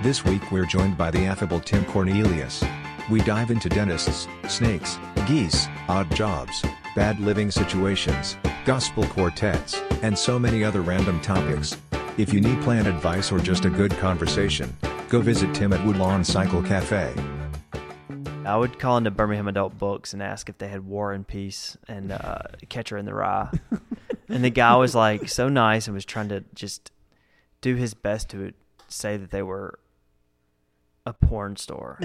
This week we're joined by the affable Tim Cornelius. We dive into dentists, snakes, geese, odd jobs, bad living situations, gospel quartets, and so many other random topics. If you need plant advice or just a good conversation, go visit Tim at Woodlawn Cycle Cafe. I would call into Birmingham Adult Books and ask if they had War and Peace and uh, Catcher in the Rye. and the guy was like so nice and was trying to just do his best to say that they were a porn store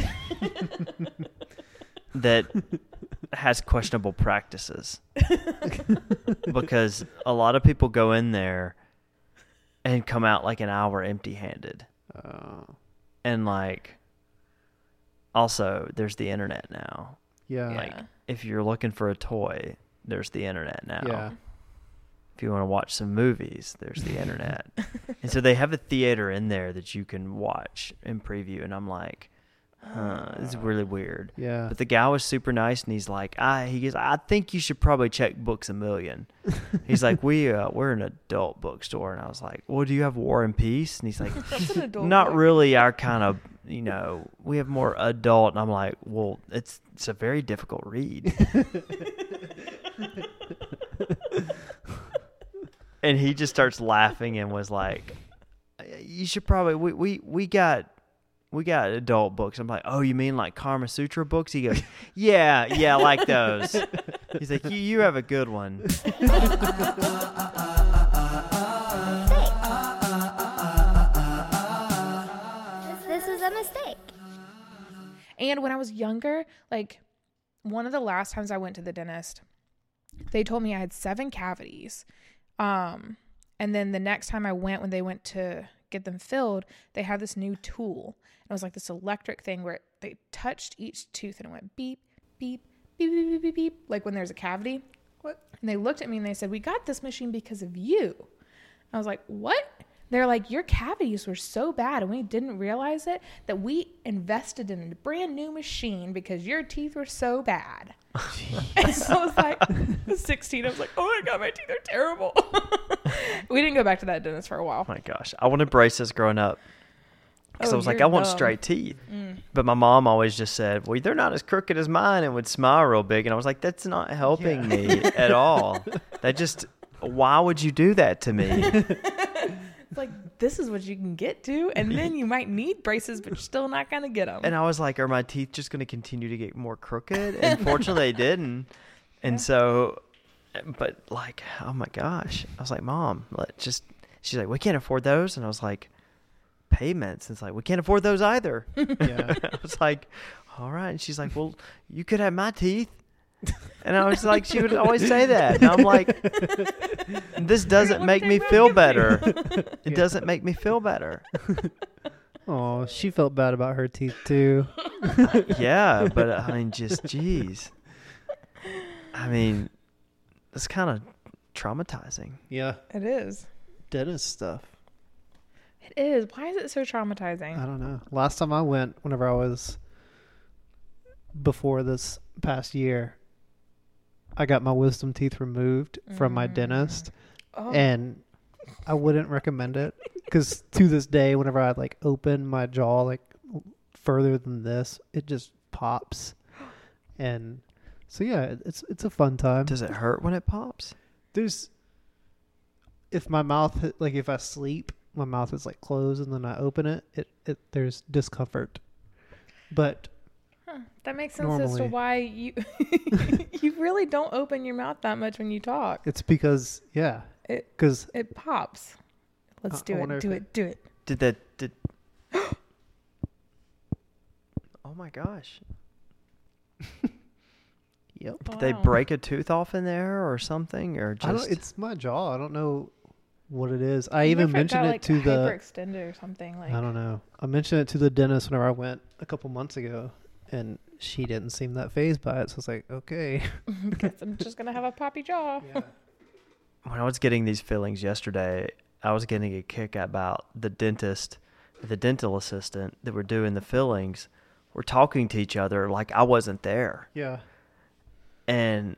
that has questionable practices. because a lot of people go in there and come out like an hour empty handed. Uh, And like also there's the internet now. yeah. Like if you're looking for a toy, there's the internet now. Yeah. If you want to watch some movies, there's the internet. and so they have a theater in there that you can watch and preview and I'm like, huh, this is really weird. Yeah. But the guy was super nice, and he's like, "I," he goes, "I think you should probably check Books a Million. He's like, "We, uh, we're an adult bookstore," and I was like, "Well, do you have War and Peace?" And he's like, an "Not book. really. Our kind of, you know, we have more adult." And I'm like, "Well, it's it's a very difficult read." And he just starts laughing and was like, "You should probably we we we got." We got adult books. I'm like, oh, you mean like Karma Sutra books? He goes, yeah, yeah, like those. He's like, you, you have a good one. This was a mistake. And when I was younger, like one of the last times I went to the dentist, they told me I had seven cavities. Um, and then the next time I went, when they went to get them filled, they had this new tool. And it was like this electric thing where they touched each tooth and it went beep, beep, beep, beep, beep, beep, beep, like when there's a cavity. What? And they looked at me and they said, We got this machine because of you. I was like, What? They're like, Your cavities were so bad and we didn't realize it that we invested in a brand new machine because your teeth were so bad. and so I was like 16. I was like, Oh my God, my teeth are terrible. we didn't go back to that dentist for a while. Oh my gosh, I wanted braces growing up because Oh, I was like, I want dumb. Mm. straight teeth. But my mom always just said, "Well, they're not as crooked as mine," and would smile real big. And I was like, "That's not helping me at all. That just, why would you do that to me?" It's like, this is what you can get to. And then you might need braces, but you're still not going to get them. and I was like, "Are my teeth just going to continue to get more crooked?" And fortunately, they didn't. And so, but like, oh my gosh, I was like, "Mom, let just." She's like, "We can't afford those," and I was like, "Payments." It's like we can't afford those either. Yeah. I was like, all right. And she's like, well, you could have my teeth. And I was like, she would always say that. And I'm like, this doesn't make me feel better. It doesn't make me feel better. Oh, she felt bad about her teeth too. Yeah, but I mean, just, geez. I mean, it's kind of traumatizing. Yeah. it is. Dentist stuff. It is. Why is it so traumatizing? I don't know. Last time I went, whenever I was before this past year, I got my wisdom teeth removed from my mm. dentist, oh, and I wouldn't recommend it because to this day, whenever I like open my jaw like further than this, it just pops, and so yeah, it's it's a fun time. Does it hurt when it pops? There's if my mouth like if I sleep, my mouth is like closed, and then I open it, it, it there's discomfort, but huh. that makes sense as to why you you really don't open your mouth that much when you talk. it's because yeah, It because it pops. Let's I- do it. Do it- it. Do it. Did that, did, oh my gosh. yep. Did they break a tooth off in there or something? Or I just, don't. It's my jaw. I don't know what it is. I wonder even if it mentioned got, it like, to the. hyperextended or something like. I don't know. I mentioned it to the dentist whenever I went a couple months ago, and she didn't seem that phased by it. So I was like, okay. Guess I'm just gonna have a poppy jaw. when I was getting these fillings yesterday, I was getting a kick about the dentist, the dental assistant that were doing the fillings were talking to each other like I wasn't there. Yeah. And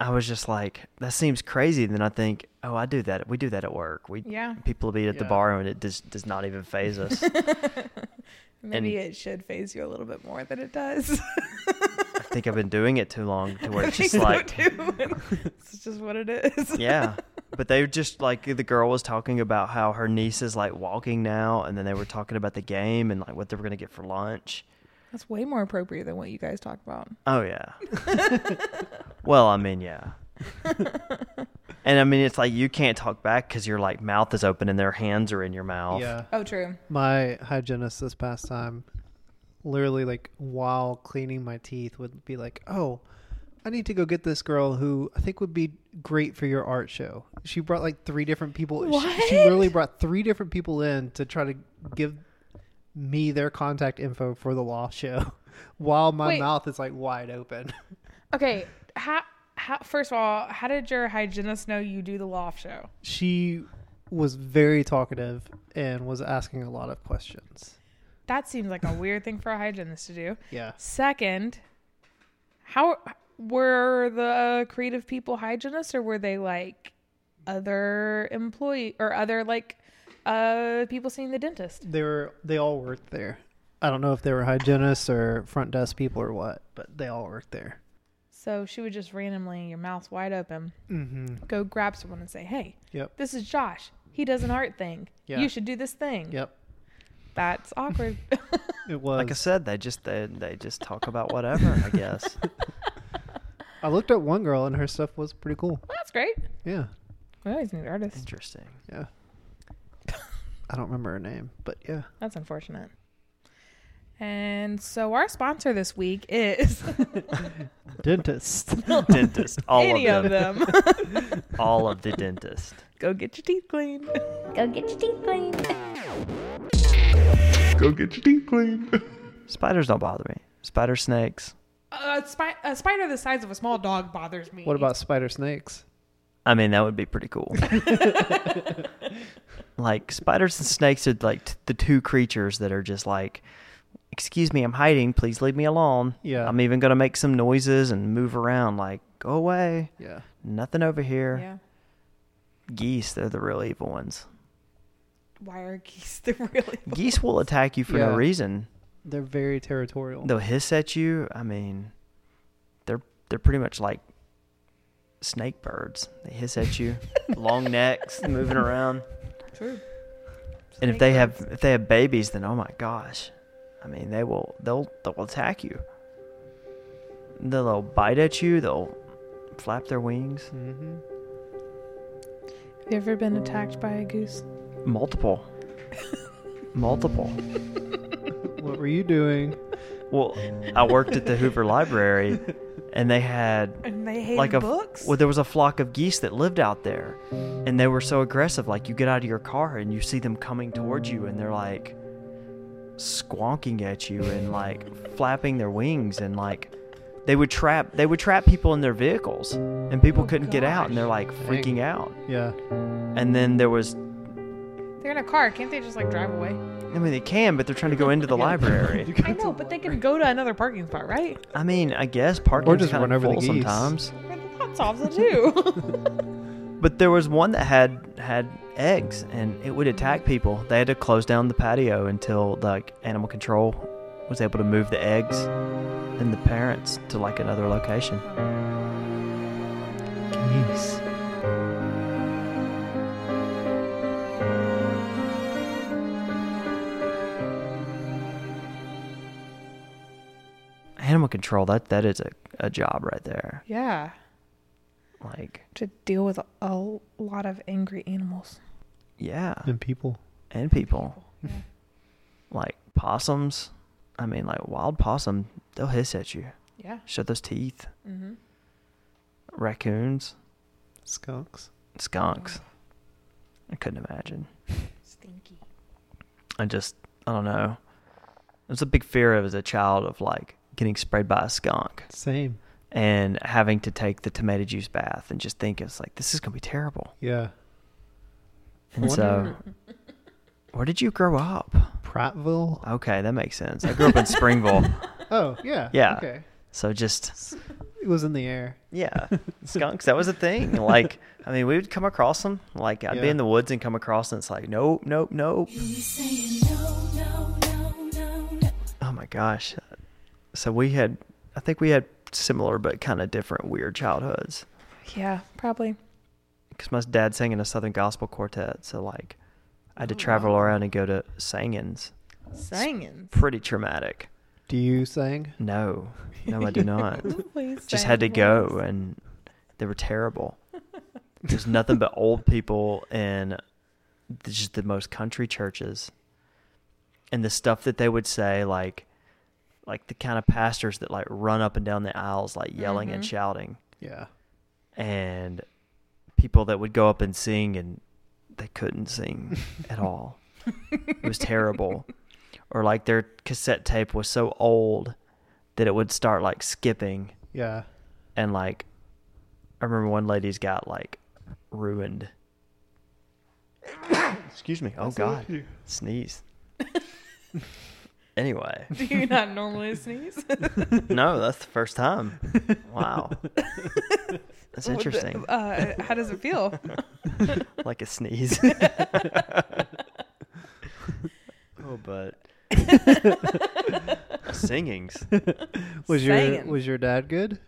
I was just like, that seems crazy. Then I think, oh, I do that. We do that at work. We Yeah. people will eat at the bar and it just does not even phase us. Maybe it should phase you a little bit more than it does. I think I've been doing it too long to where it's just so like, it's just what it is. yeah. But they were just like the girl was talking about how her niece is like walking now, and then they were talking about the game and like what they were gonna get for lunch. That's way more appropriate than what you guys talk about. Oh yeah. well, I mean, yeah. And I mean, it's like you can't talk back because your like mouth is open and their hands are in your mouth. Yeah. Oh, true. My hygienist this past time, literally like while cleaning my teeth, would be like, "Oh, I need to go get this girl who I think would be great for your art show." She brought like three different people. She, she literally brought three different people in to try to give me their contact info for the loft show, while my Wait. mouth is like wide open. Okay. How, how, first of all, how did your hygienist know you do the loft show? she was very talkative and was asking a lot of questions. That seems like a weird thing for a hygienist to do. Yeah. Second, how were the creative people hygienists or were they like other employee or other like uh people seeing the dentist? They were they all worked there. I don't know if they were hygienists or front desk people or what, but they all worked there. So she would just randomly, your mouth's wide open, Mm-hmm. go grab someone and say, "Hey, Yep. this is Josh. He does an art thing. Yeah. You should do this thing." Yep. That's awkward. It was. Like I said, they just they they just talk about whatever. I guess. I looked at one girl and her stuff was pretty cool. Well, that's great. Yeah. We always need artists. Interesting. Yeah. I don't remember her name, but yeah. That's unfortunate. And so our sponsor this week is Dentist. Dentist. All any of of them. them. All of the dentist. Go get your teeth cleaned. Go get your teeth cleaned. Go get your teeth cleaned. Spiders don't bother me. Spider snakes. A, spi- a spider the size of a small dog bothers me. what about spider snakes? I mean, that would be pretty cool. like spiders and snakes are like t- the two creatures that are just like, excuse me, I'm hiding. Please leave me alone. Yeah. I'm even gonna make some noises and move around. Like, go away. Yeah. Nothing over here. Yeah. Geese, they're the real evil ones. Why are geese the really? Geese will attack you for no reason. They're very territorial. They'll hiss at you. I mean, they're they're pretty much like snake birds. They hiss at you, long necks, moving around. True. And if they have if they have babies, then oh my gosh, I mean they will they'll they'll attack you. They'll, they'll bite at you. They'll flap their wings. Mm-hmm. Have you ever been attacked by a goose? Multiple, multiple. What were you doing? Well, I worked at the Hoover Library, and they had And they hate like a books. well, there was a flock of geese that lived out there, and they were so aggressive. Like you get out of your car and you see them coming towards you, and they're like squonking at you and like flapping their wings, and like they would trap they would trap people in their vehicles, and people Oh, couldn't get out, and they're like Dang. freaking out. Yeah. And then there was, They're in a car. Can't they just like drive away? I mean, they can, but they're trying to go into the library. I know, but they can go to another parking spot, right? I mean, I guess parking just kind run of over the geese. sometimes. That solves it too. But there was one that had had eggs, and it would attack people. They had to close down the patio until like animal control was able to move the eggs and the parents to like another location. Geese. Animal control that that is a, a job right there. yeah. Like To deal with a, a lot of angry animals. yeah, And people. and people Yeah. like possums. I mean, like wild possum, they'll hiss at you, Yeah. show those teeth. Mm-hmm. Raccoons, Skunks. skunks. I couldn't imagine. Stinky. I just I don't know. It was a big fear of as a child of like getting sprayed by a skunk Same. And having to take the tomato juice bath and just think it's like this is gonna be terrible. Yeah. And so, where did you grow up? Prattville. Okay, that makes sense. I grew up in Springville, Oh, yeah. Yeah. Okay. so just It was in the air. Yeah, skunks. That was a thing. Like, I mean, we would come across them. Like, I'd be in the woods and come across, and it's like, nope, nope, nope. Oh my gosh. So we had, I think we had similar but kind of different weird childhoods. Yeah, probably. Because my dad sang in a Southern Gospel quartet, so like, I had to Oh, travel wow. around and go to singings. Singing. Pretty traumatic. Do you sing? No, no, I do not. Please just sing had to go for and they were terrible there's nothing but old people in the- just the most country churches and the stuff that they would say like like the kind of pastors that like run up and down the aisles like yelling and Mhm. shouting Yeah. and people that would go up and sing and they couldn't sing at all it was terrible or like their cassette tape was so old that it would start like skipping Yeah. and like I remember one lady's got like ruined. Excuse me. Oh God, sneeze. anyway, Do you not normally sneeze? no, that's the first time. Wow, that's What the- interesting. Uh, how does it feel? like a sneeze. oh, but singings. Was your Singing. was your dad good?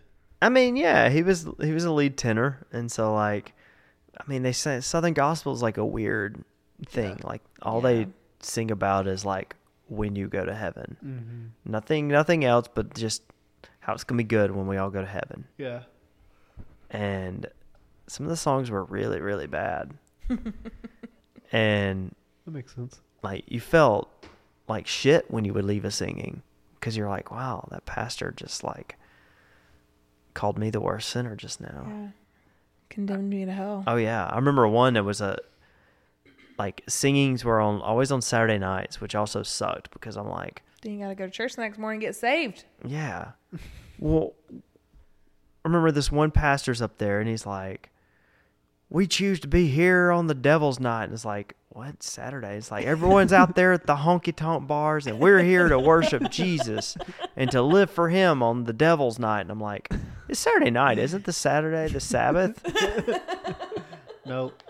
I mean, yeah, he was he was a lead tenor, and so like, I mean, they say Southern gospel is like a weird thing. Like all Yeah. they sing about is like when you go to heaven. Mm-hmm. Nothing, nothing else, but just how it's gonna be good when we all go to heaven. Yeah. And some of the songs were really, really bad, and That makes sense. like you felt like shit when you would leave a singing because you're like, wow, that pastor just like called me the worst sinner just now. Yeah. Condemned me to hell. Oh yeah, I remember one that was a like singings were on always on Saturday nights, which also sucked because I'm like, Then you gotta go to church the next morning and get saved. yeah. Well, I remember this one pastor's up there and he's like, "We choose to be here on the Devil's Night," and it's like, what Saturday? It's like everyone's out there at the honky tonk bars and we're here to worship Jesus and to live for Him on the Devil's Night, and I'm like, it's Saturday night, isn't the Saturday the Sabbath? Nope.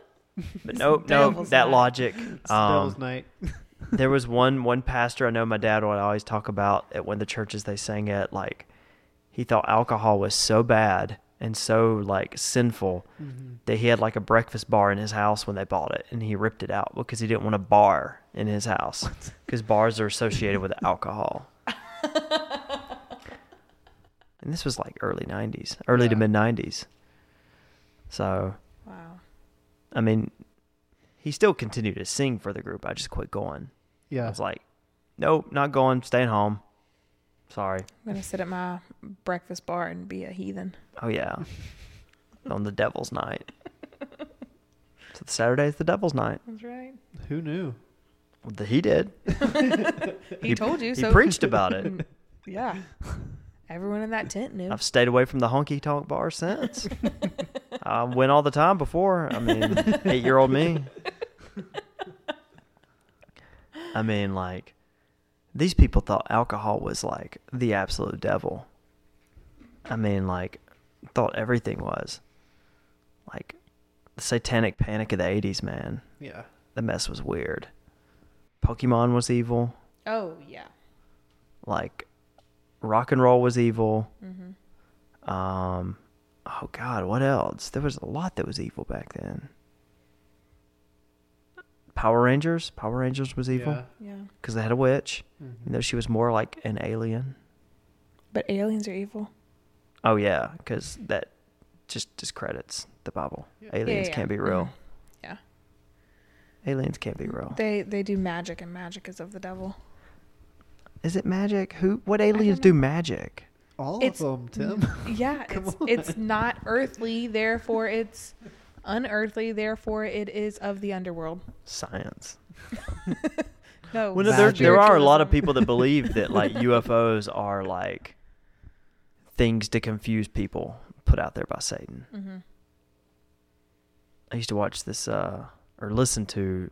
But nope, nope, that Night. logic. Um, Devil's Night. there was one one pastor I know my dad would always talk about at one of the churches they sang at like he thought alcohol was so bad and so like sinful Mm-hmm. that he had like a breakfast bar in his house when they bought it and he ripped it out because he didn't want a bar in his house because bars are associated with alcohol. and this was like early 90s, early to mid 90s. So. I mean, he still continued to sing for the group. I just quit going. Yeah. I was like, nope, not going, staying home. Sorry. I'm gonna sit at my breakfast bar and be a heathen. Oh, yeah. On the devil's night. So the Saturday's the devil's night. That's right. Who knew? Well, the- He did. He, told you He so. preached about it. Yeah. Everyone in that tent knew. I've stayed away from the honky tonk bar since. I went all the time before. I mean, eight year old me. I mean, like, these people thought alcohol was like the absolute devil. I mean, like, thought everything was. Like, the satanic panic of the 80s, man. Yeah. The mess was weird. Pokemon was evil. oh yeah. Like, rock and roll was evil. Mm-hmm. Um, oh God, what else? There was a lot that was evil back then. Power Rangers. Power Rangers was evil Yeah. Yeah. because they had a witch. Mhm. You know, she was more like an alien. But aliens are evil. Oh yeah, because that just discredits the Bible. Yeah. Aliens yeah. can't be real. Mhm. Yeah. Aliens can't be real. They they do magic and magic is of the devil. Is it magic? Who? What aliens do magic? All It's- of them, Tim. Yeah, it's on. it's not earthly, therefore it's unearthly, therefore it is of the underworld. Science. No. Well, no, there, there are a lot of people that believe that like UFOs are like things to confuse people put out there by Satan. hmm I used to watch this uh, or listen to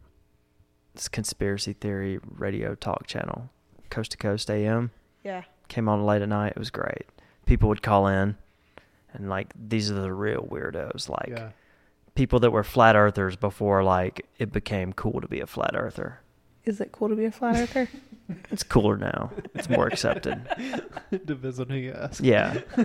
this conspiracy theory radio talk channel, Coast to Coast AM. Yeah. Came on late at night. It was great. People would call in And like these are the real weirdos, like yeah. people that were flat earthers before like it became cool to be a flat earther. Is it cool to be a flat earther? It's cooler now. It's more accepted. Depends on who you ask. Yeah.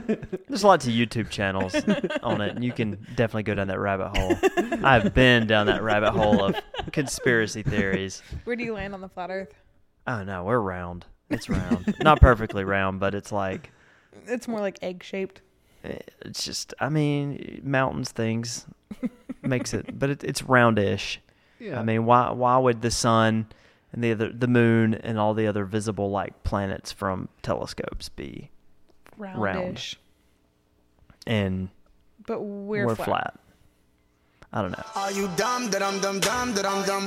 There's lots of YouTube channels on it, and you can definitely go down that rabbit hole. I've been down that rabbit hole of conspiracy theories. Where do you land on the flat earth? Oh no, we're round. It's round. Not perfectly round, but it's like It's more like egg shaped. eh, it's just I mean, mountains things makes it but it, it's roundish. Yeah. I mean, why why would the sun and the other the moon and all the other visible like planets from telescopes be Roundish. and But we're, we're, flat. flat. I don't know. Are you dumb, da dum dum dum da dum dum?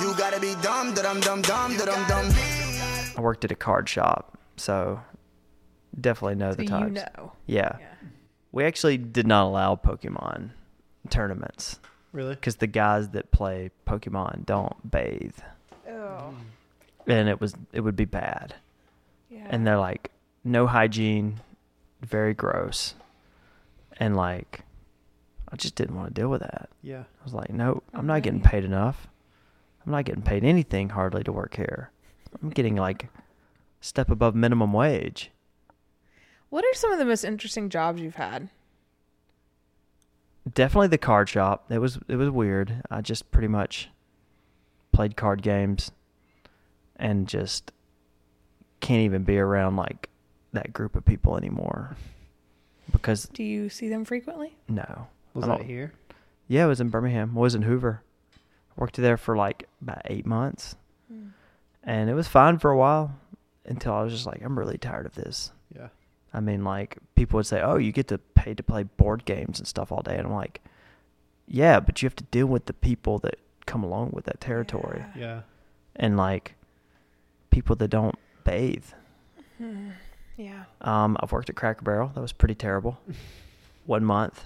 You gotta be dumb, da dum dum dum da dum dum. I worked at a card shop, so definitely know So the you types. know. Yeah. Yeah. We actually did not allow Pokemon tournaments really? because the guys that play Pokemon don't bathe, Oh. and it was it would be bad. Yeah. And they're like no hygiene, very gross, and like I just didn't want to deal with that. Yeah. I was like, no, I'm not getting paid enough. I'm not getting paid anything hardly to work here. I'm getting like step above minimum wage. what are some of the most interesting jobs you've had? Definitely the card shop. It was it was weird. I just pretty much played card games and just can't even be around like that group of people anymore. Because Do you see them frequently? no. Was I that here? Yeah, it was in Birmingham. I was in Hoover. Worked there for like about eight months. Hmm. And it was fine for a while until I was just like, I'm really tired of this. Yeah. I mean, like people would say, "Oh, you get to pay to play board games and stuff all day," and I'm like, "Yeah, but you have to deal with the people that come along with that territory, Yeah. and like people that don't bathe." Yeah. Um, I've worked at Cracker Barrel. That was pretty terrible. One month.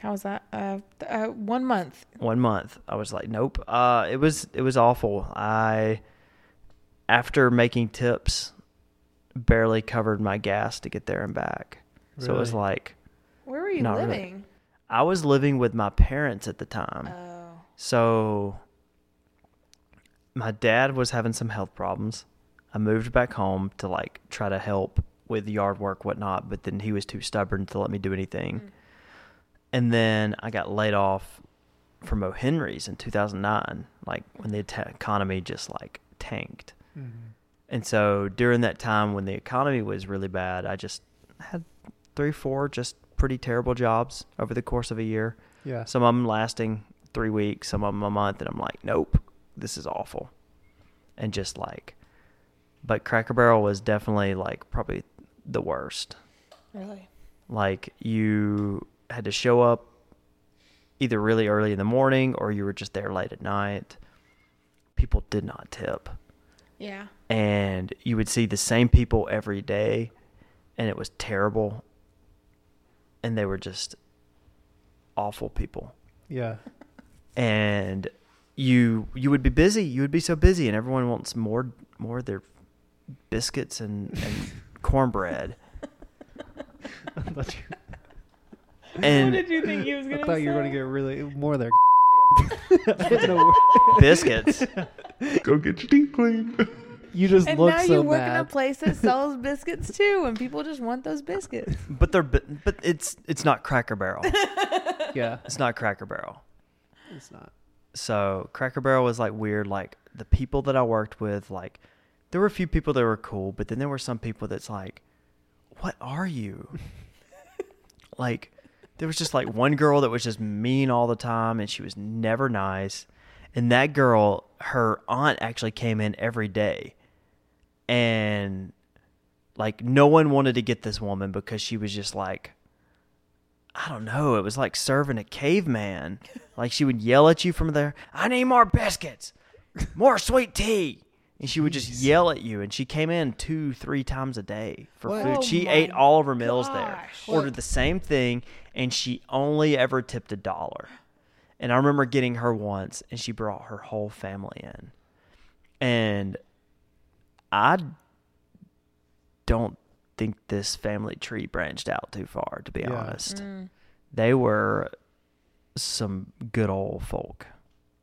How was that? Uh, th- uh, one month. One month. I was like, "Nope." Uh, it was it was awful. I after making tips, barely covered my gas to get there and back. So it was like Where were you Not really. living? I was living with my parents at the time. Oh. So my dad was having some health problems. I moved back home to like try to help with yard work, whatnot, but then he was too stubborn to let me do anything. Mm. And then I got laid off from O'Henry's in 2009, like when the economy just like tanked. Mm-hmm. And so during that time when the economy was really bad, I just had three, four just pretty terrible jobs over the course of a year. Yeah. Some of them lasting three weeks, some of them a month, and I'm like, nope, this is awful. And just like, but Cracker Barrel was definitely like probably the worst. Really? Like you had to show up either really early in the morning or you were just there late at night. People did not tip. Yeah. And you would see the same people every day and it was terrible. And they were just awful people. Yeah. and you you would be busy you would be so busy and everyone wants more more of their biscuits and, and cornbread I thought you, and you think he was I thought you were going to get really more of their. I didn't know. where- biscuits Go get your teeth cleaned. You just And look now so you work in a place that sells biscuits too, and people just want those biscuits. but they're but it's it's not cracker barrel yeah. it's not cracker barrel It's not. so cracker barrel was like weird like the people that i worked with like there were a few people that were cool but then there were some people that's like what are you like there was just like one girl that was just mean all the time and she was never nice and that girl her aunt actually came in every day and like no one wanted to get this woman because she was just like I don't know. It was like serving a caveman. Like she would yell at you from there, I need more biscuits, more sweet tea. And she would just yell at you. And she came in two, three times a day for What? food. Oh she my ate all of her meals there, gosh. ordered the same thing, and she only ever tipped a dollar. And I remember getting her once, and she brought her whole family in. And I don't think this family tree branched out too far, to be Yeah. honest. Mm. They were some good old folk.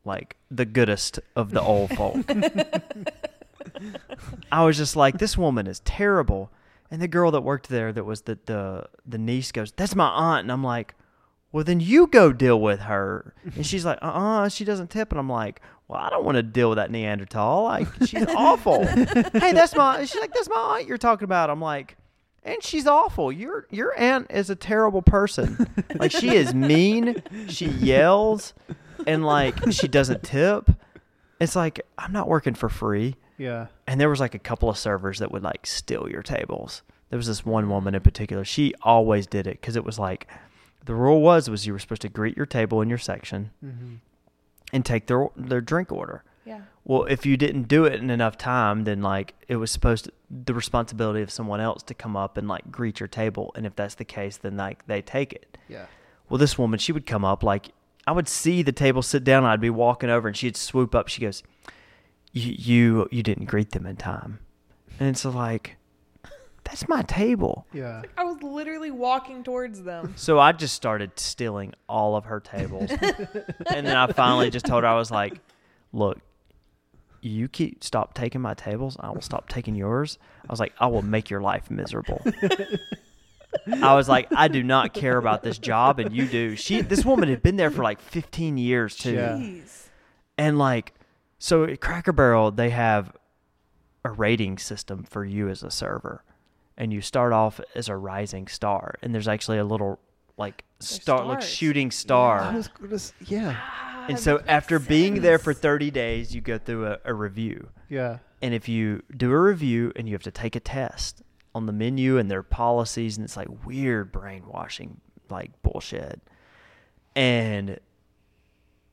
Like the goodest of the old folk. I was just like, this woman is terrible. And the girl that worked there that was the the, the niece goes, That's my aunt and I'm like, Well then you go deal with her. And she's like, uh uh she doesn't tip and I'm like, Well, I don't want to deal with that Neanderthal. Like she's awful. hey, that's my she's like, That's my aunt you're talking about. I'm like and she's awful. Your your aunt is a terrible person. Like she is mean. She yells, and like she doesn't tip. It's like I'm not working for free. Yeah. And there was like a couple of servers that would like steal your tables. There was this one woman in particular. She always did it because it was like the rule was was you were supposed to greet your table in your section Mm-hmm. and take their their drink order. Yeah. Well, if you didn't do it in enough time, then like it was supposed to the responsibility of someone else to come up and like greet your table. And if that's the case, then like they take it. Yeah. Well, this woman, she would come up like I would see the table sit down. And I'd be walking over, and she'd swoop up. She goes, "You you you didn't greet them in time," and it's like, that's my table. Yeah. I was literally walking towards them. So I just started stealing all of her tables, and then I finally just told her I was like, "Look, you keep stop taking my tables, I will stop taking yours." I was like, "I will make your life miserable." I was like, "I do not care about this job, and you do." She, this woman had been there for like 15 years too, Jeez. and like, so at Cracker Barrel they have a rating system for you as a server, and you start off as a rising star, and there's actually a little like star, like shooting star. I was gonna s- yeah. And so after being there for 30 days, you go through a, a review. Yeah. And if you do a review and you have to take a test on the menu and their policies, and it's like weird brainwashing, like bullshit. And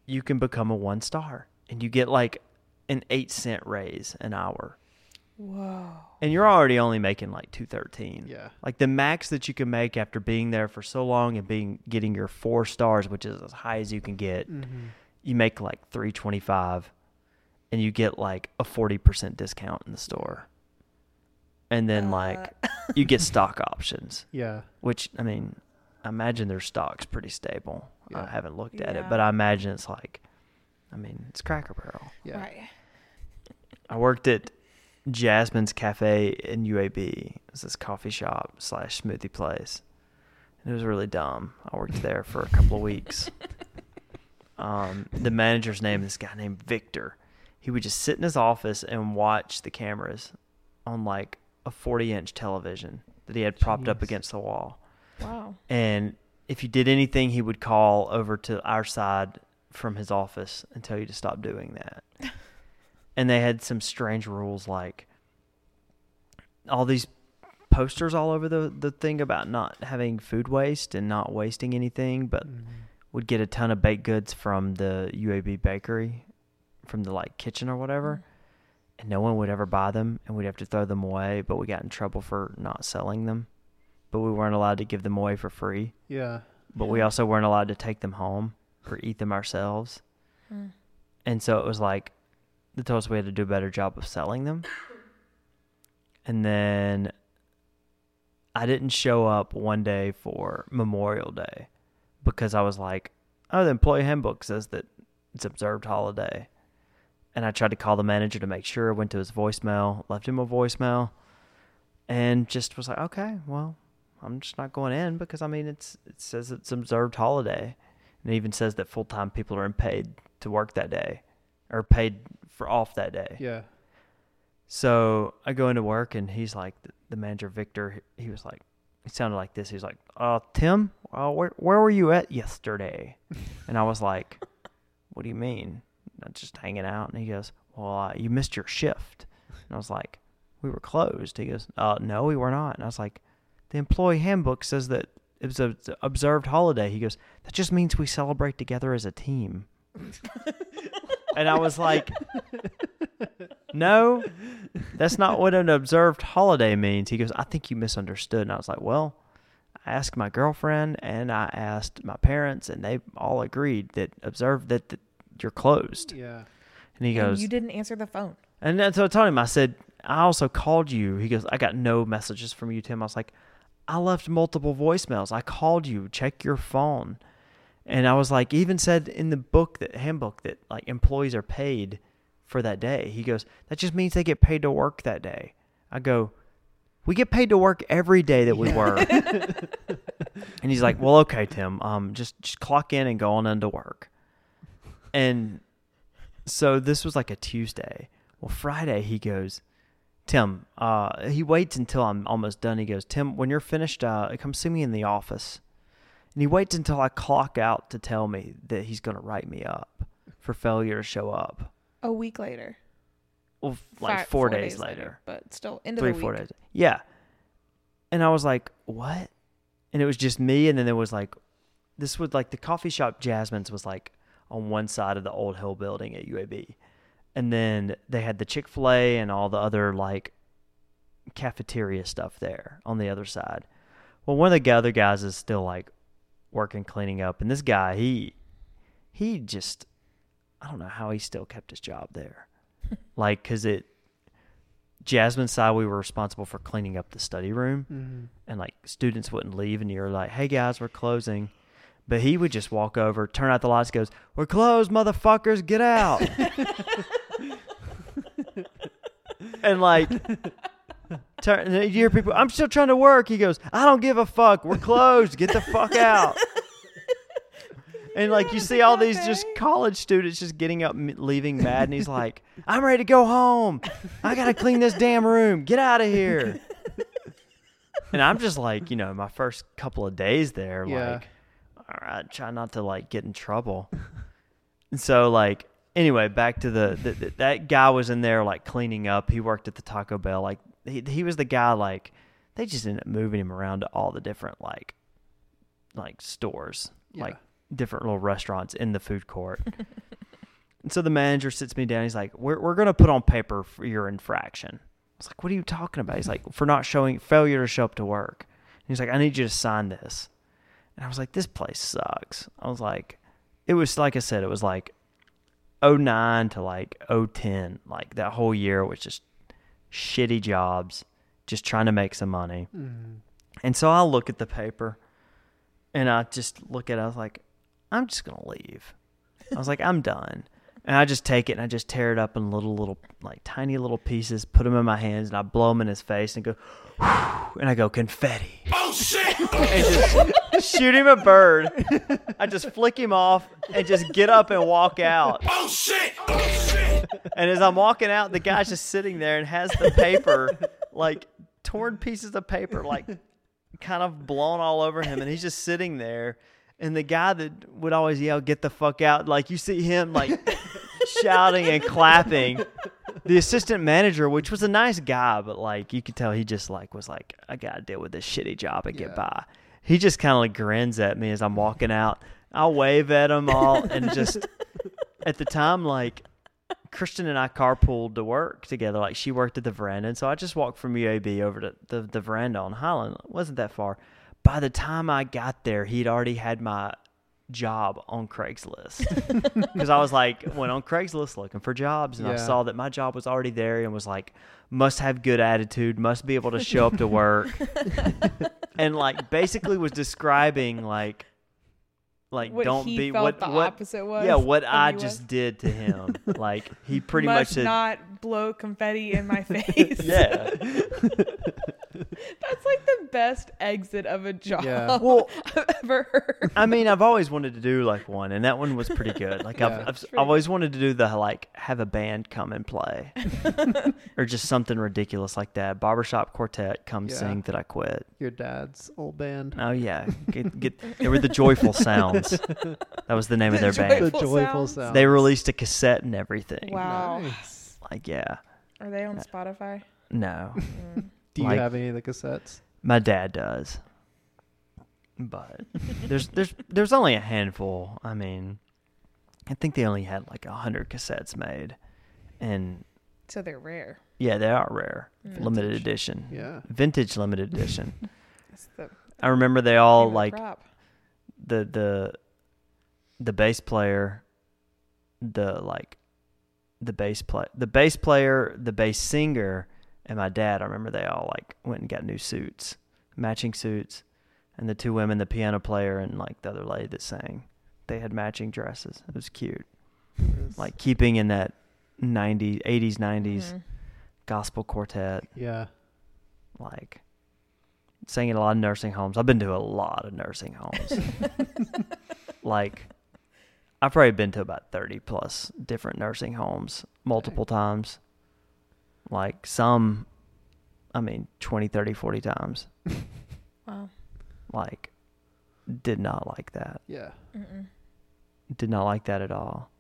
you can become a one star and you get like an eight cent raise an hour. Whoa. And you're already only making like 213. Yeah. Like the max that you can make after being there for so long and being getting your four stars, which is as high as you can get Mm-hmm. you make like 325 and you get like a 40% discount in the store and then like you get stock options Yeah. which i mean i imagine their stock's pretty stable i haven't looked at it but i imagine it's like i mean it's cracker barrel Yeah. Right. i worked at jasmine's cafe in uab it's this coffee shop slash smoothie place And it was really dumb i worked there for a couple of weeks um, the manager's name is this guy named Victor. He would just sit in his office and watch the cameras on like a 40 inch television that he had propped up against the wall. Wow. And if you did anything, he would call over to our side from his office and tell you to stop doing that. and they had some strange rules like all these posters all over the, the thing about not having food waste and not wasting anything, but Mhm. would get a ton of baked goods from the UAB bakery, from the like kitchen or whatever, and no one would ever buy them, and we'd have to throw them away. But we got in trouble for not selling them, but we weren't allowed to give them away for free. Yeah. But we also weren't allowed to take them home or eat them ourselves, Hmm. and so it was like they told us we had to do a better job of selling them, and then. I didn't show up one day for Memorial Day because I was like, oh, the employee handbook says that it's observed holiday. And I tried to call the manager to make sure, went to his voicemail, left him a voicemail, and just was like, okay, well, I'm just not going in because I mean, it's it says it's observed holiday. And it even says that full time people are paid to work that day or paid for off that day. Yeah. So I go into work and he's like, the manager, Victor, he was like, he sounded like this. He's like, uh, Tim, uh, where, where were you at yesterday? and I was like, what do you mean? "I'm just hanging out. And he goes, well, uh, you missed your shift. And I was like, we were closed. He goes, uh, no, we were not. And I was like, the employee handbook says that it was an observed holiday. He goes, that just means we celebrate together as a team. and I was like, no, that's not what an observed holiday means. He goes, I think you misunderstood. And I was like, well, I asked my girlfriend and I asked my parents, and they all agreed that observed that, that you're closed. Yeah. And he And goes, you didn't answer the phone. and then so I told him, I said, I also called you. He goes, I got no messages from you, Tim. I was like, I left multiple voicemails. I called you. Check your phone. And I was like, even said in the book that handbook that like employees are paid for that day. He goes, that just means they get paid to work that day. I go, we get paid to work every day that we work. and he's like, well, okay, Tim, um, just just clock in and go on into work. And so this was like a Tuesday. Well, Friday he goes, Tim, uh, he waits until I'm almost done. He goes, Tim, when you're finished, uh, come see me in the office. And he waits until I clock out to tell me that he's going to write me up for failure to show up. A week later. Well, like four, days, later. But still, end of Three, the week. Three, four days. Yeah. And I was like, what? And it was just me. And then there was like, this was like the coffee shop Jasmine's was like on one side of the old Hill building at UAB. And then they had the Chick fil A and all the other like cafeteria stuff there on the other side. Well, one of the other guys is still like working cleaning up. And this guy, he, he just, I don't know how he still kept his job there. like, cause it, Jasmine's side, we were responsible for cleaning up the study room, Mm-hmm. and like students wouldn't leave, and you're like, "Hey guys, we're closing," but he would just walk over, turn out the lights, goes, "We're closed, motherfuckers, get out!" and like, turn, and you hear people, "I'm still trying to work." He goes, "I don't give a fuck. We're closed. Get the fuck out." And like you see all these just college students just getting up, leaving mad, and he's like, "I'm ready to go home. I gotta clean this damn room. Get out of here." And I'm just like, you know, my first couple of days there, Yeah. like, all right, try not to like get in trouble. and so like, anyway, back to the, the, the that guy was in there like cleaning up. He worked at the Taco Bell. Like he he was the guy like they just ended up moving him around to all the different like like stores, Yeah. like different little restaurants in the food court. and so the manager sits me down. He's like, "We're we're gonna put on paper for your infraction." I was like, "What are you talking about?" He's like, "For not showing failure to show up to work." And he's like, "I need you to sign this." And I was like, "This place sucks." I was like, "It was like I said, it was like 09 to like 010, like that whole year was just shitty jobs, just trying to make some money." Mm-hmm. And so I look at the paper and I just look at it. I was like, I'm just going to leave. I was like, I'm done. And I just take it and I just tear it up in little, little, like tiny little pieces, put them in my hands, and I blow them in his face and go, and I go, confetti. Oh, shit! and just shoot him a bird. I just flick him off and just get up and walk out. Oh, oh, shit! And as I'm walking out, the guy's just sitting there and has the paper, like torn pieces of paper, like kind of blown all over him, and he's just sitting there. And the guy that would always yell, "Get the fuck out!" Like you see him like shouting and clapping. The assistant manager, which was a nice guy, but like you could tell he just like was like, "I gotta deal with this shitty job and get by." He just kind of like grins at me as I'm walking out. I'll wave at him all, and just at the time, like Kristen and I carpooled to work together. Like she worked at the veranda, and so I just walked from UAB over to the, the veranda on Highland. It wasn't that far. By the time I got there, he'd already had my job on Craigslist because I was like went on Craigslist looking for jobs, and I saw that my job was already there, and was like must have good attitude, must be able to show up to work, and like basically was describing like like What don't he be felt what the what opposite was yeah what I just was. did to him. like he pretty Must much said not blow confetti in my face. yeah. That's like the best exit of a job Yeah. Well, I've ever heard. I mean, I've always wanted to do like one, and that one was pretty good. Like Yeah. I've, I've, I've always wanted to do the like have a band come and play, or just something ridiculous like that. Barbershop quartet come Yeah. sing that I quit. Your dad's old band. Oh yeah, get, get they were the Joyful Sounds. That was the name of their The band. the Joyful joyful sounds. sound. They released a cassette and everything. Wow. Nice. Like yeah, Are they on uh, Spotify? no, mm. Do you Like- have any of the cassettes? my dad does, but there's there's there's only a handful. I mean, I think they only had like a hundred cassettes made, and So they're rare. yeah, they are rare, limited edition, Yeah. vintage limited edition. The I remember they all cream of the like crop. the the the bass player, the like the bass play the bass player, the bass singer, and my dad. I remember they all like went and got new suits, matching suits, and the two women, the piano player and like the other lady that sang, they had matching dresses. It was cute, like keeping in that 90s, 80s, 90s Mhm. gospel quartet, Yeah. like sang in a lot of nursing homes. I've been to a lot of nursing homes. like I've probably been to about 30 plus different nursing homes multiple times. Like some I mean 20, 30, 40 times. Wow. Like did not like that. Yeah. Mm-mm. Did not like that at all.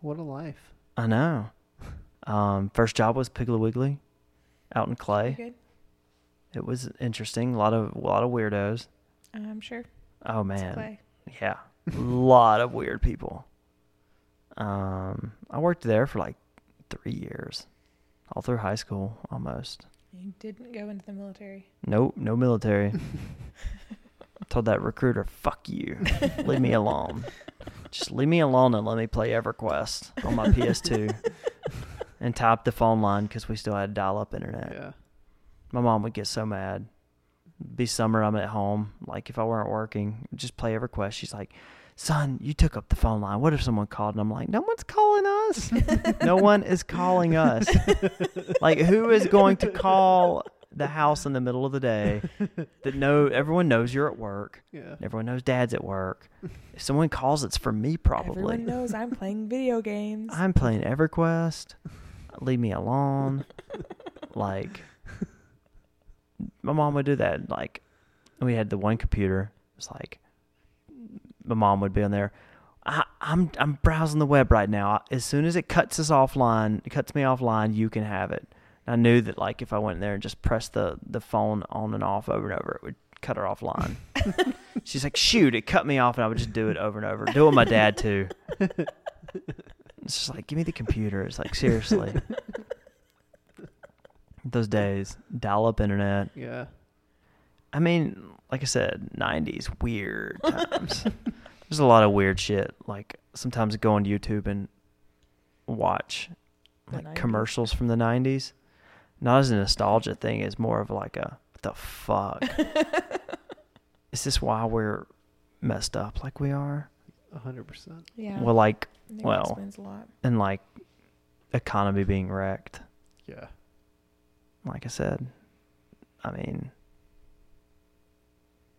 What a life. I know. Um first job was Piggly Wiggly out in Clay. Good. It was interesting. A lot of a lot of weirdos. I'm sure. Oh man. Clay. Yeah. A lot of weird people. Um, I worked there for like three years, all through high school almost. You didn't go into the military. Nope, no military. Told that recruiter, fuck you. Leave me alone. Just leave me alone and let me play EverQuest on my PS2 and top the phone line because we still had dial up internet. Yeah. My mom would get so mad. Be summer, I'm at home. Like if I weren't working, just play EverQuest. She's like, "Son, you took up the phone line. What if someone called?" And I'm like, "No one's calling us. no one is calling us. like who is going to call the house in the middle of the day that no everyone knows you're at work. Yeah. Everyone knows Dad's at work. If someone calls, it's for me probably. Everyone knows I'm playing video games. I'm playing EverQuest. Leave me alone. like, my mom would do that. Like, we had the one computer. It's like, my mom would be on there. I, I'm I'm browsing the web right now. As soon as it cuts us offline, it cuts me offline. You can have it. I knew that like if I went in there and just pressed the the phone on and off over and over, it would cut her offline. She's like, "Shoot, it cut me off," and I would just do it over and over. Do it with my dad too. It's just like, give me the computer. It's like, seriously. Those days, dial up internet. Yeah. I mean, like I said, 90s, weird times. There's a lot of weird shit. Like, sometimes I go on YouTube and watch The like 90s. commercials from the 90s. Not as a nostalgia thing, as more of like a, what the fuck? Is this why we're messed up like we are? A hundred percent. yeah. Well, like, I well, explains a lot. and like economy being wrecked. Yeah. like I said, I mean,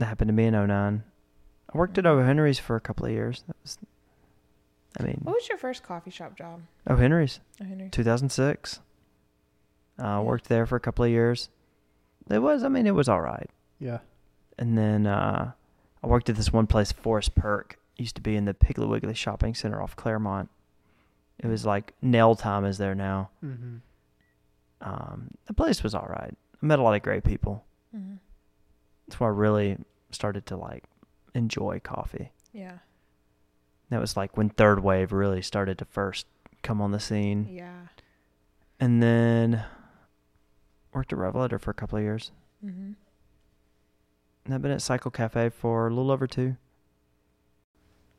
that happened to me in 09. I worked at O'Henry's for a couple of years. That was, I mean, What was your first coffee shop job? O'Henry's, Oh, Henry. 2006. Uh, Yeah. worked there for a couple of years. It was, I mean, it was all right. Yeah. And then uh, I worked at this one place, Forest Perk. Used to be in the Piggly Wiggly shopping center off Claremont. It was like nail time is there now. Mm-hmm. Um, the place was all right. I met a lot of great people. Mhm. That's why I really started to like enjoy coffee. Yeah. That was like when third wave really started to first come on the scene. Yeah. And then worked at Revelator for a couple of years. Mm-hmm. And I've been at Cycle Cafe for a little over two.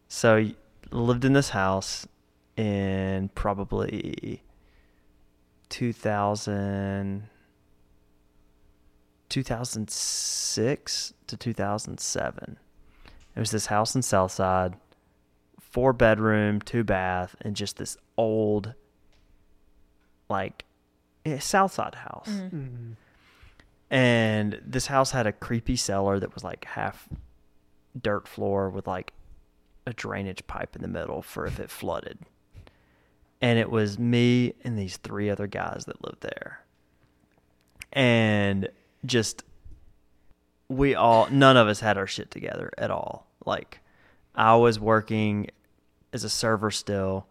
So lived in this house in probably 2000 2006 to 2007. It was this house in Southside, four bedroom, two bath, and just this old, like, eh, Southside house. Mm-hmm. Mm-hmm. And this house had a creepy cellar that was like half dirt floor with like a drainage pipe in the middle for if it flooded. And it was me and these three other guys that lived there. And just we all none of us had our shit together at all. Like I was working as a server still,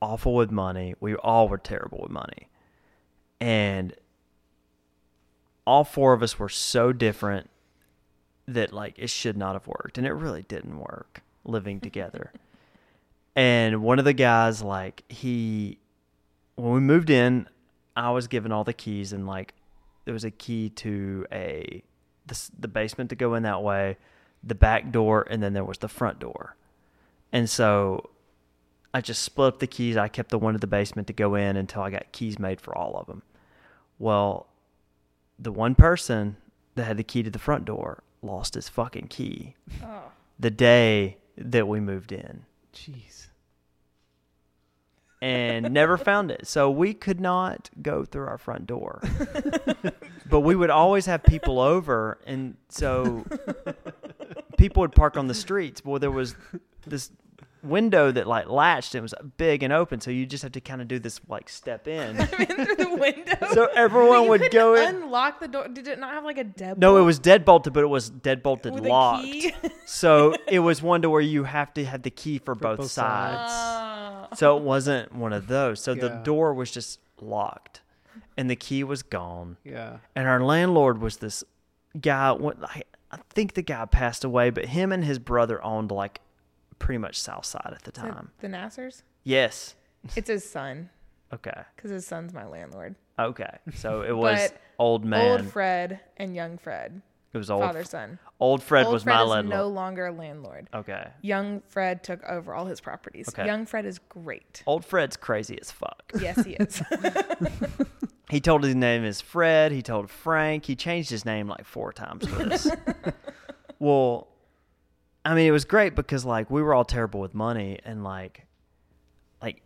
awful with money. We all were terrible with money. And all four of us were so different that like it should not have worked and it really didn't work living together and one of the guys like he when we moved in i was given all the keys and like there was a key to a the, the basement to go in that way the back door and then there was the front door and so i just split up the keys i kept the one to the basement to go in until i got keys made for all of them Well, the one person that had the key to the front door lost his fucking key Oh. the day that we moved in Jeez. And never found it. So we could not go through our front door. but we would always have people over and so people would park on the streets. Well, there was this window that like latched and it was big and open, so you just have to kind of do this like step in. in through the window. So everyone you would go in. Unlock the door. Did it not have like a deadbolt? No, it was dead bolted, but it was dead bolted with locked. So it was one to where you have to have the key for, both, both sides. Oh. So it wasn't one of those. So the door was just locked, and the key was gone. Yeah. And our landlord was this guy. What I, I think the guy passed away, but him and his brother owned like pretty much South Side at the time. the Nassers. Yes. It's his son, Okay. because his son's my landlord. Okay. So it was old man. Old Fred and young Fred, it was old. father son. Old Fred Old was Fred my is landlord. no longer a landlord. okay. Young Fred took over all his properties. Okay. Young Fred is great. Old Fred's crazy as fuck. Yes, he is. He told his name is Fred. He told Frank. He changed his name like four times for us. well, I mean, it was great because like we were all terrible with money, and like, like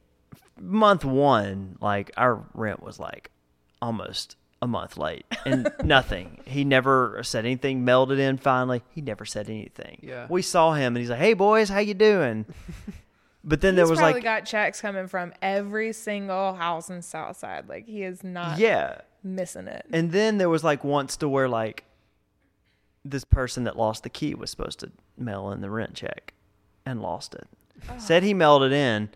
month one, like our rent was like almost a month late, and nothing. He never said anything. Mailed it in finally. He never said anything. Yeah. We saw him, and he's like, "Hey boys, how you doing?" But then there was probably like, got checks coming from every single house in Southside. Like he is not yeah. missing it. And then there was like once to where like this person that lost the key was supposed to mail in the rent check and lost it. Said he mailed it in.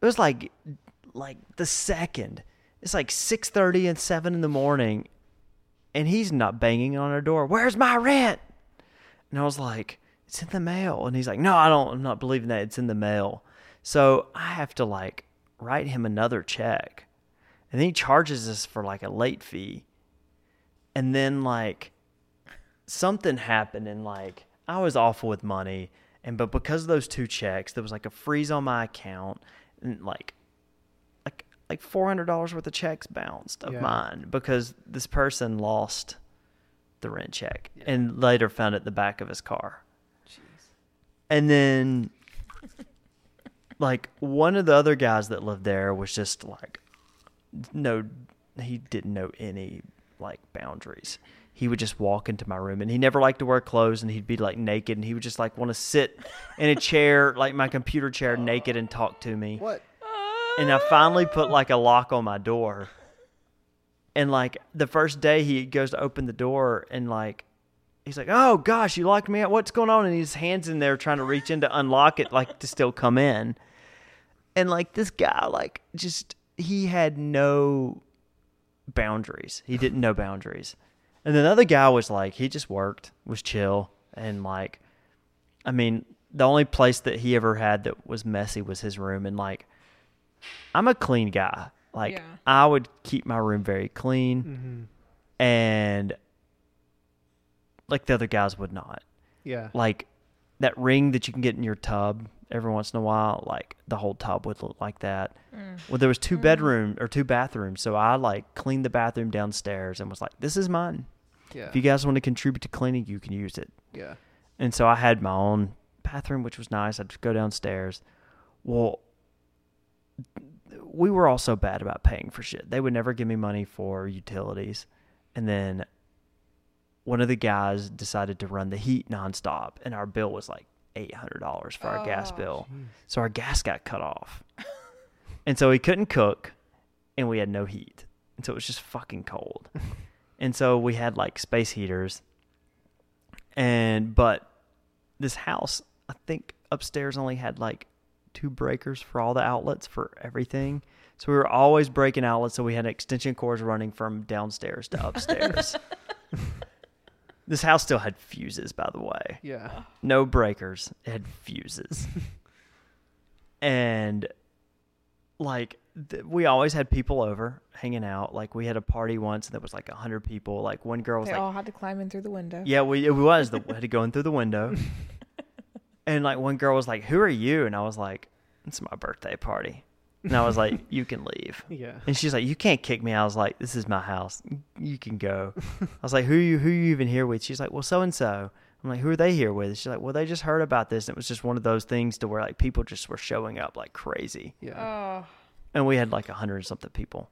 It was like like the second. It's like six thirty and seven in the morning and he's not banging on our door. Where's my rent? And I was like, It's in the mail. And he's like, No, I don't I'm not believing that it's in the mail. So I have to like write him another check. And then he charges us for like a late fee. And then like something happened and like I was awful with money and but because of those two checks there was like a freeze on my account and like like four hundred dollars worth of checks bounced of Yeah. mine because this person lost the rent check and later found it the back of his car. And then like one of the other guys that lived there was just like no he didn't know any like boundaries. He would just walk into my room and he never liked to wear clothes and he'd be like naked and he would just like want to sit in a chair like my computer chair naked and talk to me. What? And I finally put like a lock on my door. And like the first day he goes to open the door and like he's like, "Oh gosh, you locked me out. What's going on?" And his hands in there trying to reach in to unlock it like to still come in. And like this guy like just he had no boundaries. He didn't know boundaries. And then the other guy was like he just worked, was chill and like I mean, the only place that he ever had that was messy was his room and like I'm a clean guy. Like Yeah. I would keep my room very clean Mm-hmm. and like the other guys would not. Yeah. Like that ring that you can get in your tub every once in a while, like the whole tub would look like that. Well, there was two bedroom or two bathrooms, so I like cleaned the bathroom downstairs and was like, "This is mine. Yeah. If you guys want to contribute to cleaning, you can use it." yeah. And so I had my own bathroom, which was nice. I'd just go downstairs. Well, we were all so bad about paying for shit. They would never give me money for utilities. And then one of the guys decided to run the heat nonstop, and our bill was like $800 for our gas Oh. bill. So our gas got cut off. and so we couldn't cook, and we had no heat. And so it was just fucking cold. and so we had like space heaters and but this house i think upstairs only had like two breakers for all the outlets for everything. So we were always breaking outlets so we had extension cords running from downstairs to upstairs. This house still had fuses by the way. Yeah. no breakers it had fuses. And like th- we always had people over hanging out. Like we had a party once that was like a hundred people. Like one girl was They like all had to climb in through the window. yeah, we it was. The we had to go in through the window. and like one girl was like, "Who are you?" And I was like, "It's my birthday party." And I was like, you can leave. Yeah. And she's like, you can't kick me. I was like, this is my house. You can go. I was like, who you who you even here with? She's like, well, so and so. I'm like, who are they here with? She's like, well, they just heard about this. And it was just one of those things to where like people just were showing up like crazy. Yeah. Oh, And we had like a hundred and something people.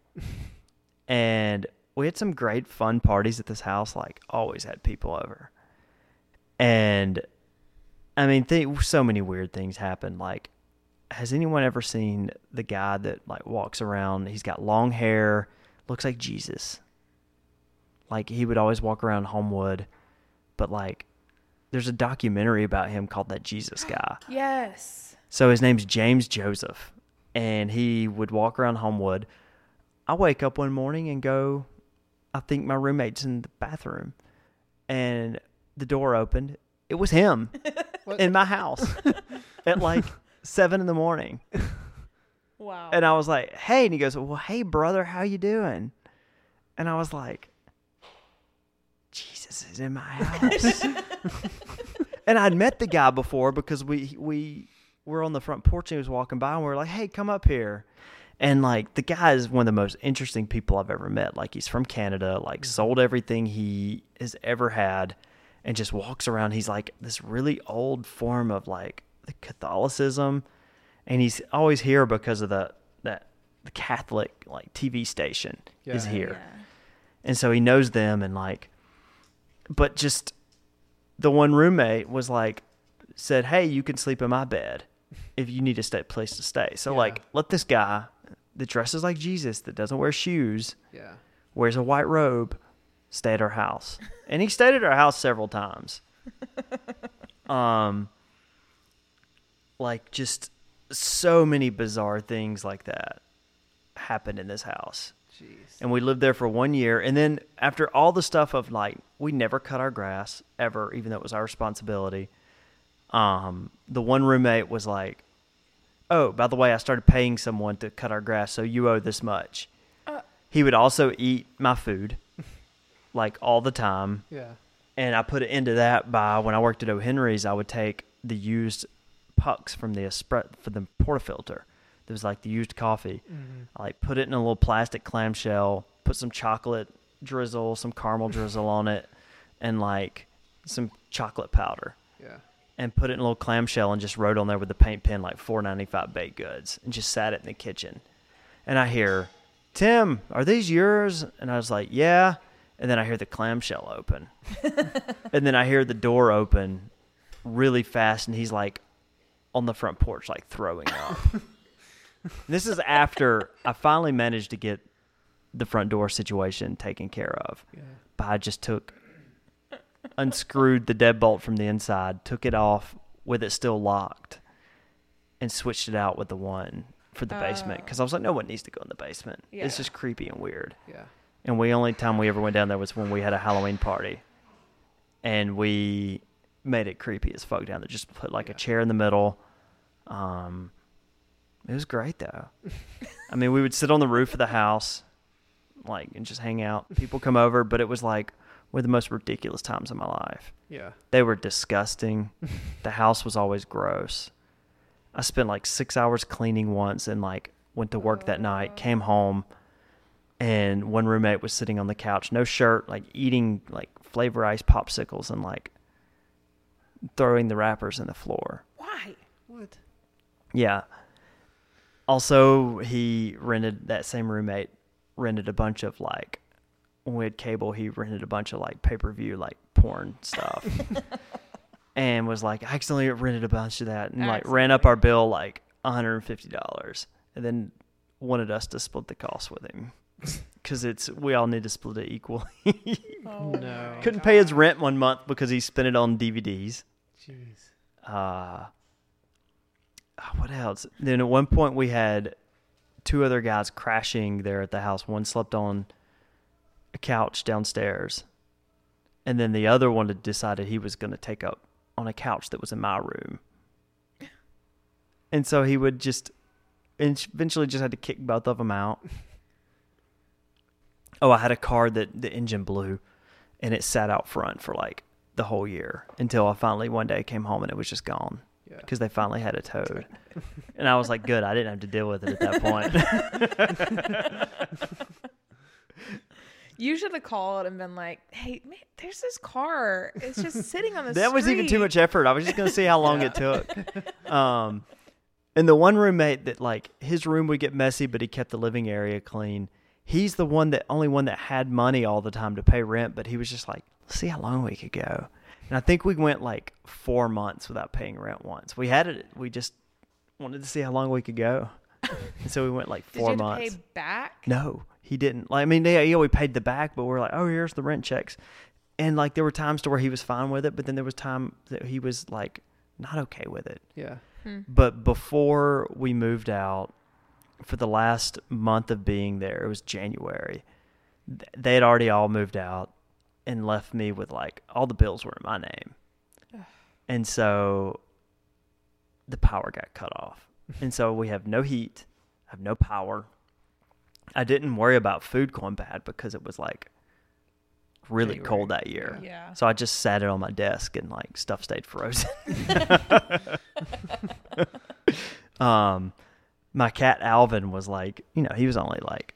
and we had some great fun parties at this house. Like always had people over. And I mean, th- so many weird things happen. Like, has anyone ever seen the guy that like walks around? He's got long hair, looks like Jesus. Like he would always walk around Homewood, but like, there's a documentary about him called that Jesus guy. yes. So his name's James Joseph, and he would walk around Homewood. I wake up one morning and go, I think my roommate's in the bathroom, and the door opened. It was him in my house at like seven in the morning, Wow. and I was like, "Hey," and he goes, "Well, hey, brother, how you doing?" And I was like, "Jesus is in my house." and I'd met the guy before because we we were on the front porch and he was walking by and we were like, "Hey, come up here." And like the guy is one of the most interesting people I've ever met. Like he's from Canada, like mm-hmm. sold everything he has ever had and just walks around. He's like this really old form of like the Catholicism and he's always here because of the that the Catholic like TV station is here Yeah. and so he knows them and like but just the one roommate was like said hey you can sleep in my bed if you need a stay place to stay so Yeah. like let this guy that dresses like jesus that doesn't wear shoes Yeah. wears a white robe stay at our house. And he stayed at our house several times. Um like just so many bizarre things like that happened in this house. Jeez. and we lived there for one year. And then after all the stuff of like we never cut our grass ever even though it was our responsibility. Um the one roommate was like oh by the way i started paying someone to cut our grass so you owe this much. Uh. he would also eat my food like all the time Yeah. and I put it into that by when I worked at O'Henry's, I would take the used pucks from the espre- for the portafilter. There was like the used coffee. Mm-hmm. I like put it in a little plastic clamshell, put some chocolate drizzle, some caramel drizzle on it, and like some chocolate powder, Yeah. and put it in a little clamshell and just wrote on there with the paint pen like four ninety five baked goods, and just sat it in the kitchen. And I hear, Tim, are these yours? And I was like, yeah. And then I hear the clamshell open. and then I hear the door open really fast, and he's like on the front porch, like throwing up. this is after I finally managed to get the front door situation taken care of. Yeah. But I just took, unscrewed the deadbolt from the inside, took it off with it still locked, and switched it out with the one for the basement. Uh. Because I was like, no one needs to go in the basement. It's just creepy and weird. Yeah. And we only time we ever went down there was when we had a Halloween party, and we made it creepy as fuck down there. Just put like a chair in the middle. Um, it was great though. I mean, we would sit on the roof of the house, like, and just hang out. People come over, but it was like one of the most ridiculous times of my life. Yeah. They were disgusting. the house was always gross. I spent like six hours cleaning once and like went to work that night, came home, and one roommate was sitting on the couch, no shirt, like eating like flavor ice popsicles and like throwing the wrappers in the floor. Why? What? Yeah. Also, he rented that same roommate rented a bunch of like when we had cable, he rented a bunch of like pay per view like porn stuff. and was like, I accidentally rented a bunch of that and like ran up our bill like $150 and then wanted us to split the cost with him. Cause it's, we all need to split it equally. Oh, No. Couldn't pay his rent one month because he spent it on DVDs. Jeez. uh oh, what else? Then at one point we had two other guys crashing there at the house. One slept on a couch downstairs, and then the other one had decided he was going to take up on a couch that was in my room. And so he would just and eventually just had to kick both of them out. Oh, I had a car that the engine blew and it sat out front for like the whole year until I finally one day came home and it was just gone. Yeah. because they finally had a toad. and I was like, good, I didn't have to deal with it at that point. You should have called and been like, "Hey, man, there's this car. It's just sitting on the that was even too much effort. I was just gonna see how long it took. Um, and the one roommate that like his room would get messy, but he kept the living area clean. He's the one that only one that had money all the time to pay rent, but he was just like, "Let's see how long we could go. And I think we went like four months without paying rent once. We had it. We just wanted to see how long we could go, and so we went like Did four you months. to pay back? No, he didn't. Like, I mean, they, yeah, we paid the back, but we're like, oh, here's the rent checks. And like, there were times to where he was fine with it, but then there was time that he was like not okay with it. Yeah. Hmm. But before we moved out, for the last month of being there, it was January. They had already all moved out and left me with like all the bills were in my name. And so the power got cut off. And so we have no heat, have no power. I didn't worry about food going bad because it was like really January, cold that year. Yeah. So I just sat it on my desk and like stuff stayed frozen. um, my cat Alvin was like, you know, he was only like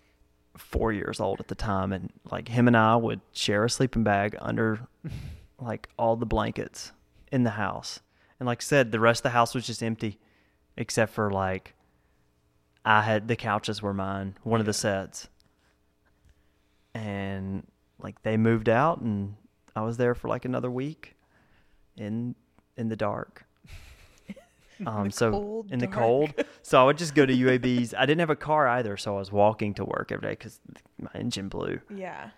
four years old at the time, and like him and I would share a sleeping bag under like all the blankets in the house. And like I said, the rest of the house was just empty, except for like I had the couches were mine, one of the sets, and like they moved out, and I was there for like another week, in in the dark. Um, so cold in the dark. cold, so I would just go to UAB's. I didn't have a car either, so I was walking to work every day because my engine blew. Yeah.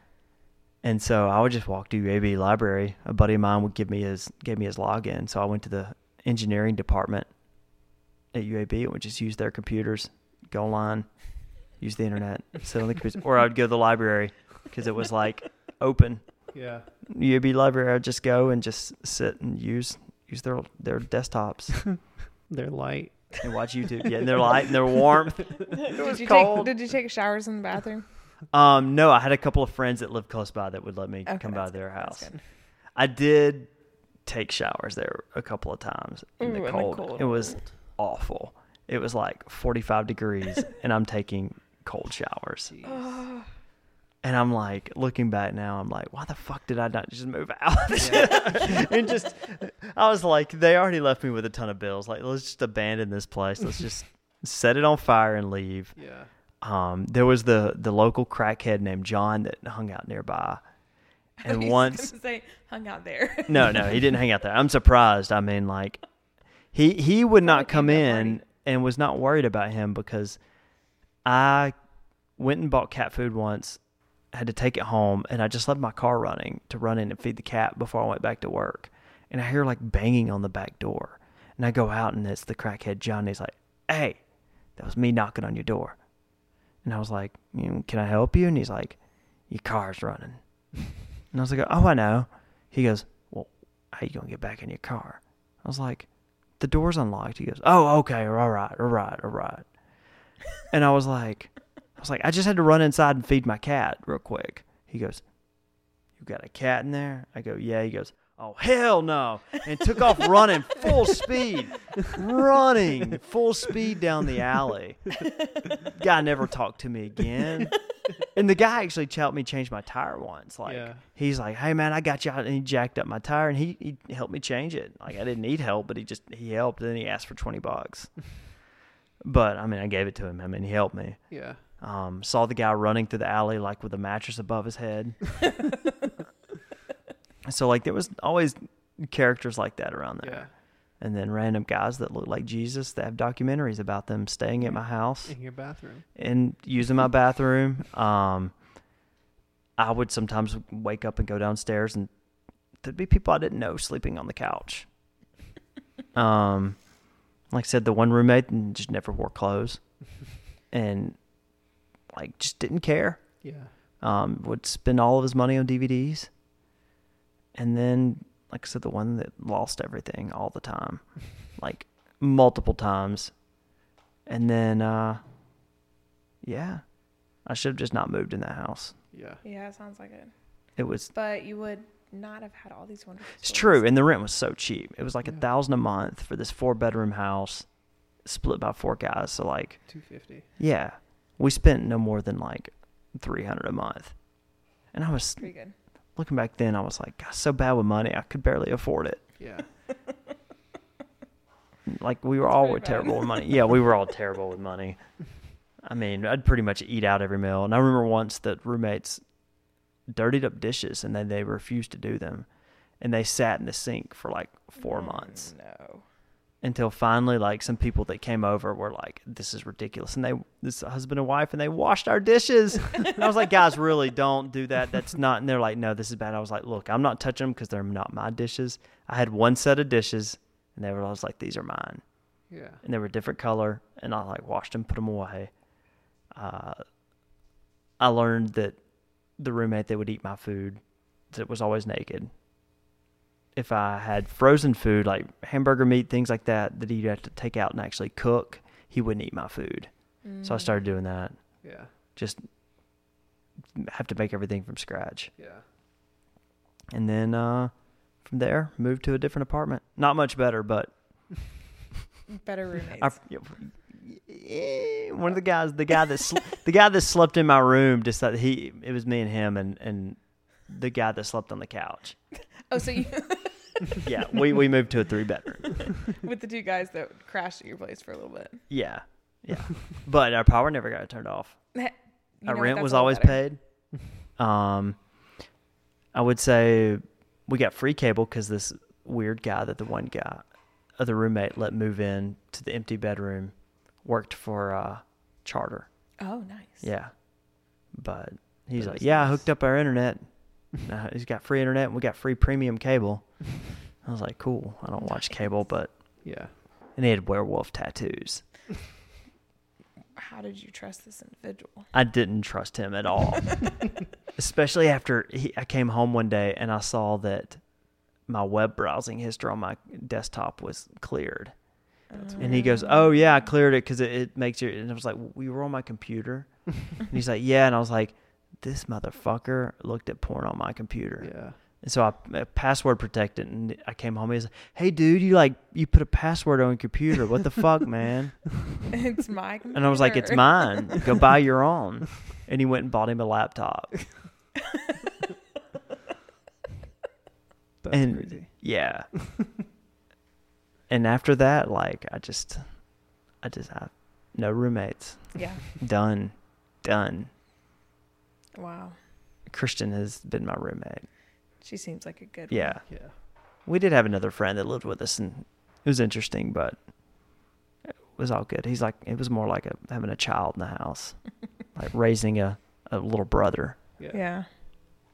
And so I would just walk to UAB library. A buddy of mine would give me his gave me his login. So I went to the engineering department at UAB and would just use their computers, go online, use the internet, sit on the computer, or I'd go to the library because it was like open. Yeah. UAB library, I'd just go and just sit and use use their their desktops They're light. and watch YouTube. Yeah, and they're light and they're warm. did you cold. take Did you take showers in the bathroom? Um, no, I had a couple of friends that lived close by that would let me Okay, come by that's their good, house. I did take showers there a couple of times in, Ooh, the, in the cold. cold. It was awful. It was like 45 degrees and I'm taking cold showers. And I'm like, looking back now, I'm like, why the fuck did I not just move out? and just, I was like, they already left me with a ton of bills. Like, let's just abandon this place. Let's just set it on fire and leave Yeah. um, there was the the local crackhead named John that hung out nearby, and once say hung out there. no no he didn't hang out there. I'm surprised. I mean like he he would not come came to that in and was not worried about him because I went and bought cat food once, had to take it home, and I just left my car running to run in and feed the cat before I went back to work, and I hear like banging on the back door, and I go out and it's the crackhead Johnny's like, "Hey, that was me knocking on your door." And I was like, mm, can I help you? And he's like, your car's running. And I was like, oh, I know. He goes, well, how you going to get back in your car? I was like, the door's unlocked. He goes, oh, okay. All right. All right. All right. And I was like, I was like, I just had to run inside and feed my cat real quick. He goes, you got a cat in there? I go, yeah. He goes, oh, hell no. And took off running full speed, running full speed down the alley guy never talked to me again. And the guy actually helped me change my tire once. Like Yeah. he's like, "Hey man, I got you out," and he jacked up my tire, and he, he helped me change it. Like I didn't need help, but he just he helped, and then he asked for twenty bucks. But I mean, I gave it to him. I mean, he helped me. Yeah. Um, saw the guy running through the alley like with a mattress above his head. so like there was always characters like that around there. Yeah. And then random guys that look like Jesus that have documentaries about them staying at my house In your bathroom. and using my bathroom. Um, I would sometimes wake up and go downstairs, and there'd be people I didn't know sleeping on the couch. Um, like I said, the one roommate just never wore clothes, and like just didn't care. Yeah. Um, would spend all of his money on DVDs, and then, like I said, the one that lost everything all the time, like multiple times, and then, uh, yeah, I should have just not moved in that house. Yeah. yeah, it sounds like it. It was But you would not have had all these wonderful. It's stories. true, and the rent was so cheap. It was like a Yeah. thousand a month for this four bedroom house, split by four guys. So like, Two fifty. yeah, we spent no more than like three hundred a month. And I was Pretty good. looking back then, I was like, God, so bad with money, I could barely afford it. Yeah. Like we were all pretty were bad. terrible with money. Yeah, we were all terrible with money. I mean, I'd pretty much eat out every meal. And I remember once that roommates dirtied up dishes and then they refused to do them. And they sat in the sink for like four mm, months No. Until finally, like some people that came over were like, "This is ridiculous," and they, this husband and wife, and they washed our dishes. and I was like, "Guys, really don't do that. That's not." And they're like, "No, this is bad." I was like, "Look, I'm not touching them because they're not my dishes. I had one set of dishes, and they were. I was like, these are mine." Yeah. and they were a different color and I like washed them, put them away. Uh, I learned that the roommate that would eat my food that was always naked. If I had frozen food like hamburger meat, things like that, that he'd have to take out and actually cook, he wouldn't eat my food. So I started doing that. Yeah. Just have to make everything from scratch. Yeah. And then uh, from there, moved to a different apartment. Not much better, but Better roommates. I, yeah, one of the guys, the guy that sl- the guy that slept in my room, just that he it was me and him and and the guy that slept on the couch. oh, so you Yeah, we we moved to a three bedroom. with the two guys that crashed at your place for a little bit. Yeah, yeah, but our power never got turned off. You our know what? rent That's was always better. paid. Um, I would say we got free cable because this weird guy that the one guy, other roommate, let move in to the empty bedroom, worked for uh, Charter. Oh, nice. Yeah. But he's That like, is yeah, I nice. hooked up our internet. Uh, he's got free internet and we got free premium cable. I was like, cool. I don't watch cable, but Yeah. and he had werewolf tattoos. How did you trust this individual? I didn't trust him at all, especially after he, I came home one day and I saw that my web browsing history on my desktop was cleared. And he goes, "Oh yeah, I cleared it because it, it makes you." And I was like, "We were on my computer," and he's like, "Yeah," and I was like, "This motherfucker looked at porn on my computer." Yeah. And so I, I password protected, and I came home. He's like, "Hey, dude, you like you put a password on your computer? What the fuck, man?" it's my Computer. And I was like, "It's mine. Go buy your own." And he went and bought him a laptop. That's and crazy. yeah. and after that, like I just, I just have no roommates. Yeah. Done, done. Wow. Christian has been my roommate. She seems like a good. Yeah. Yeah. We did have another friend that lived with us, and it was interesting, but it was all good. He's like, it was more like a, having a child in the house, like raising a, a little brother, Yeah. Yeah.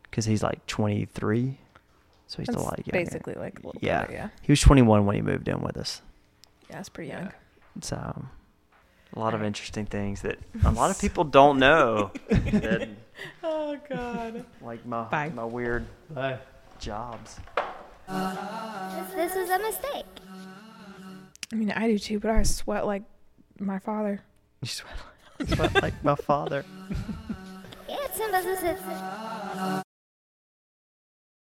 because he's like 23. So he's That's still like younger. basically like a little Yeah. brother, yeah. He was 21 when he moved in with us. Yeah, it's pretty Yeah. young. So a lot of interesting things that a lot of people don't know. that, Oh God. like my Bye. my weird Bye. jobs. This was a mistake. I mean, I do too, but I sweat like my father. You sweat, sweat like my father. Yeah, it's simple as this.